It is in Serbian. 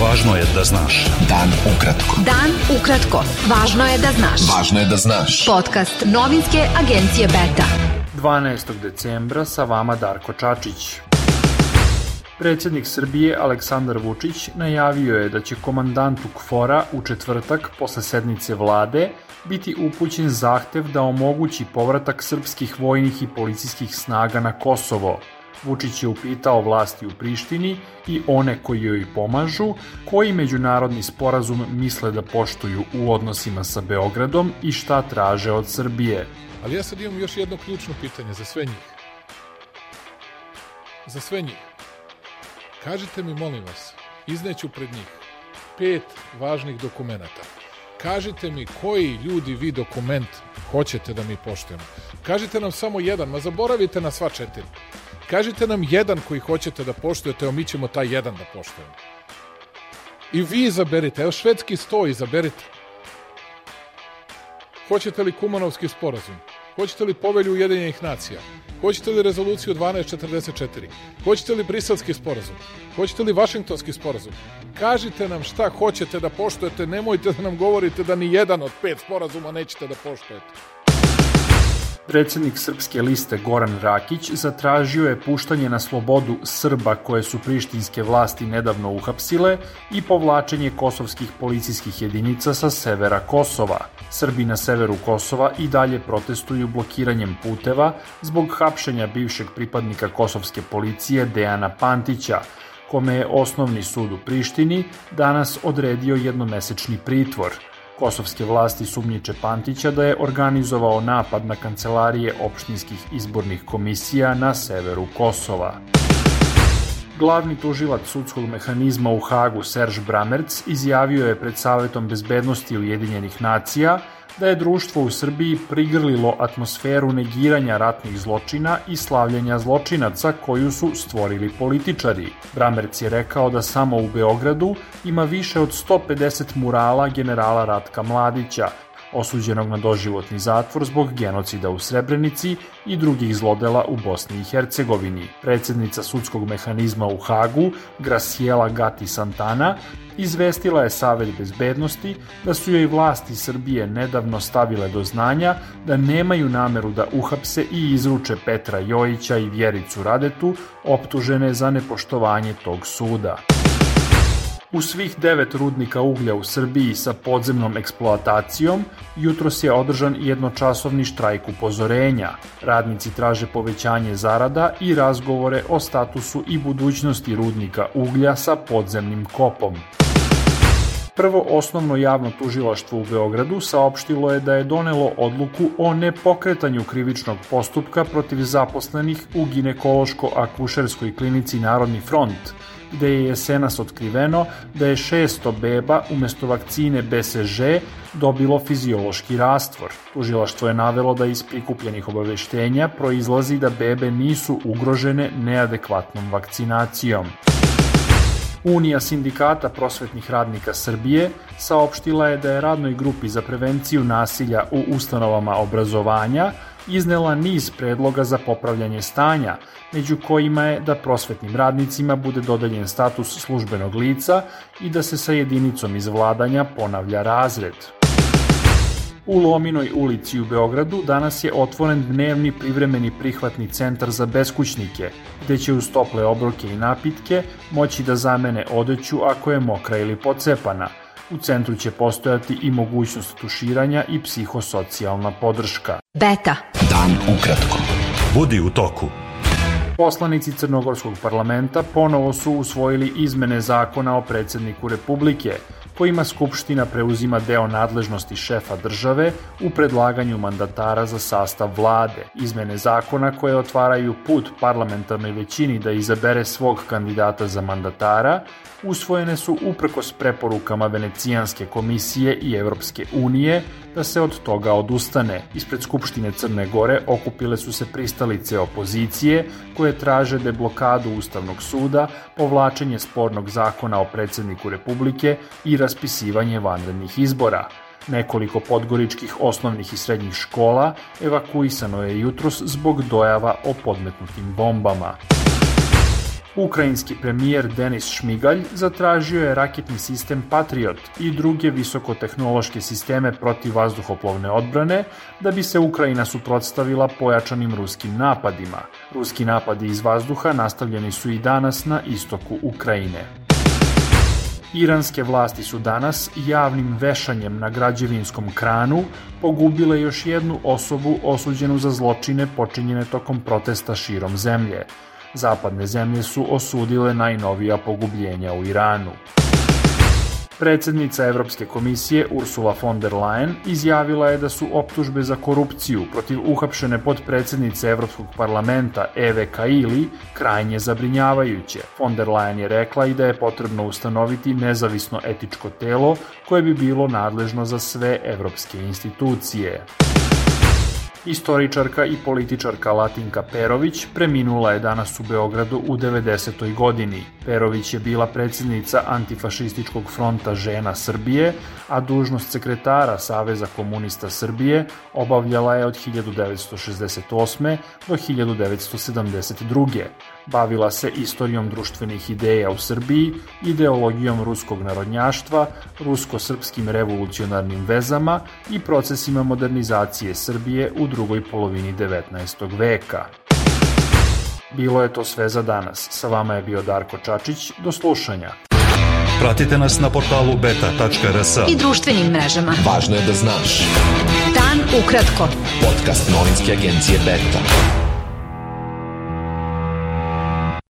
Važno je da znaš. Dan ukratko. Dan ukratko. Važno je da znaš. Važno je da znaš. Podcast novinske agencije Beta. 12. decembra sa vama Darko Čačić. Predsednik Srbije Aleksandar Vučić najavio je da će komandantu KFOR-a u četvrtak posle sednice vlade biti upućen zahtev da omogući povratak srpskih vojnih i policijskih snaga na Kosovo. Vučić je upitao vlasti u Prištini i one koji joj pomažu, koji međunarodni sporazum misle da poštuju u odnosima sa Beogradom i šta traže od Srbije. Ali ja sad imam još jedno ključno pitanje za sve njih. Za sve njih. Kažite mi, molim vas, izneću pred njih pet važnih dokumenta. Kažite mi koji ljudi vi dokument hoćete da mi poštujemo. Kažite nam samo jedan, ma zaboravite na sva četiri. Kažite nam jedan koji hoćete da poštujete, a mi ćemo taj jedan da poštujemo. I vi izaberite, evo švedski sto izaberite. Hoćete li Kumanovski sporazum? Hoćete li povelju Ujedinjenih nacija? Hoćete li rezoluciju 1244? Hoćete li briselski sporazum? Hoćete li vašingtonski sporazum? Kažite nam šta hoćete da poštujete, nemojte da nam govorite da ni jedan od pet sporazuma nećete da poštujete. Predsednik Srpske liste Goran Rakić zatražio je puštanje na slobodu Srba koje su prištinske vlasti nedavno uhapsile i povlačenje kosovskih policijskih jedinica sa severa Kosova. Srbi na severu Kosova i dalje protestuju blokiranjem puteva zbog hapšenja bivšeg pripadnika kosovske policije Dejana Pantića, kome je osnovni sud u Prištini danas odredio jednomesečni pritvor – Kosovske vlasti sumnjiče Pantića da je organizovao napad na kancelarije opštinskih izbornih komisija na severu Kosova. Glavni tužilac sudskog mehanizma u Hagu Serž Bramerc izjavio je pred Savetom bezbednosti Ujedinjenih nacija da je društvo u Srbiji prigrlilo atmosferu negiranja ratnih zločina i slavljenja zločinaca koju su stvorili političari. Bramerc je rekao da samo u Beogradu ima više od 150 murala generala Ratka Mladića, osuđenog na doživotni zatvor zbog genocida u Srebrenici i drugih zlodela u Bosni i Hercegovini. Predsednica sudskog mehanizma u Hagu, Graciela Gati Santana, izvestila je Savet bezbednosti da su joj vlasti Srbije nedavno stavile do znanja da nemaju nameru da uhapse i izruče Petra Jojića i Vjericu Radetu optužene za nepoštovanje tog suda. U svih devet rudnika uglja u Srbiji sa podzemnom eksploatacijom jutros je održan jednočasovni štrajk upozorenja. Radnici traže povećanje zarada i razgovore o statusu i budućnosti rudnika uglja sa podzemnim kopom. Prvo osnovno javno tužilaštvo u Beogradu saopštilo je da je donelo odluku o nepokretanju krivičnog postupka protiv zaposlenih u ginekološko-akušerskoj klinici Narodni front, gde je jesenas otkriveno da je 600 beba umesto vakcine BCG dobilo fiziološki rastvor. Tužilaštvo je navelo da iz prikupljenih obaveštenja proizlazi da bebe nisu ugrožene neadekvatnom vakcinacijom. Unija sindikata prosvetnih radnika Srbije saopštila je da je radnoj grupi za prevenciju nasilja u ustanovama obrazovanja iznela niz predloga za popravljanje stanja, među kojima je da prosvetnim radnicima bude dodeljen status službenog lica i da se sa jedinicom izvladanja ponavlja razred. U Lominoj ulici u Beogradu danas je otvoren dnevni privremeni prihvatni centar za beskućnike, gde će uz tople obroke i napitke moći da zamene odeću ako je mokra ili pocepana. U centru će postojati i mogućnost tuširanja i psihosocijalna podrška. Beta. Dan ukratko. Budi u toku. Poslanici Crnogorskog parlamenta ponovo su usvojili izmene zakona o predsedniku Republike, kojima Skupština preuzima deo nadležnosti šefa države u predlaganju mandatara za sastav vlade. Izmene zakona koje otvaraju put parlamentarnoj većini da izabere svog kandidata za mandatara usvojene su uprkos preporukama Venecijanske komisije i Evropske unije da se od toga odustane. Ispred Skupštine Crne Gore okupile su se pristalice opozicije koje traže deblokadu Ustavnog suda, povlačenje spornog zakona o predsedniku Republike i raspisivanje vanrednih izbora. Nekoliko podgoričkih osnovnih i srednjih škola evakuisano je jutros zbog dojava o podmetnutim bombama. Ukrajinski premijer Denis Šmigalj zatražio je raketni sistem Patriot i druge visokotehnološke sisteme protiv vazduhoplovne odbrane da bi se Ukrajina suprotstavila pojačanim ruskim napadima. Ruski napadi iz vazduha nastavljeni su i danas na istoku Ukrajine. Iranske vlasti su danas javnim vešanjem na građevinskom kranu pogubile još jednu osobu osuđenu za zločine počinjene tokom protesta širom zemlje. Zapadne zemlje su osudile najnovija pogubljenja u Iranu. Predsednica Evropske komisije Ursula von der Leyen izjavila je da su optužbe za korupciju protiv uhapšene podpredsednice Evropskog parlamenta Eve Kaili krajnje zabrinjavajuće. Von der Leyen je rekla i da je potrebno ustanoviti nezavisno etičko telo koje bi bilo nadležno za sve evropske institucije. Istoričarka i političarka Latinka Perović preminula je danas u Beogradu u 90. godini. Perović je bila predsednica Antifašističkog fronta žena Srbije, a dužnost sekretara Saveza komunista Srbije obavljala je od 1968. do 1972. Bavila se istorijom društvenih ideja u Srbiji, ideologijom ruskog narodnjaštva, rusko-srpskim revolucionarnim vezama i procesima modernizacije Srbije u drugoj polovini 19. veka. Bilo je to sve za danas. Sa vama je bio Darko Čačić. Do slušanja. Pratite nas na portalu beta.rs i društvenim mrežama. Važno je da znaš. Dan ukratko. Podcast novinske agencije Beta.